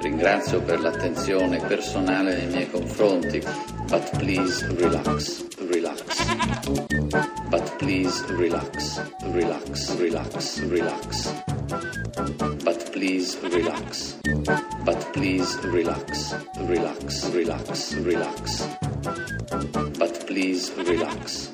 Ringrazio per l'attenzione personale nei miei confronti, but please relax, relax. But please relax, relax, relax, relax. But please relax. But please relax, relax, relax, relax. But please relax.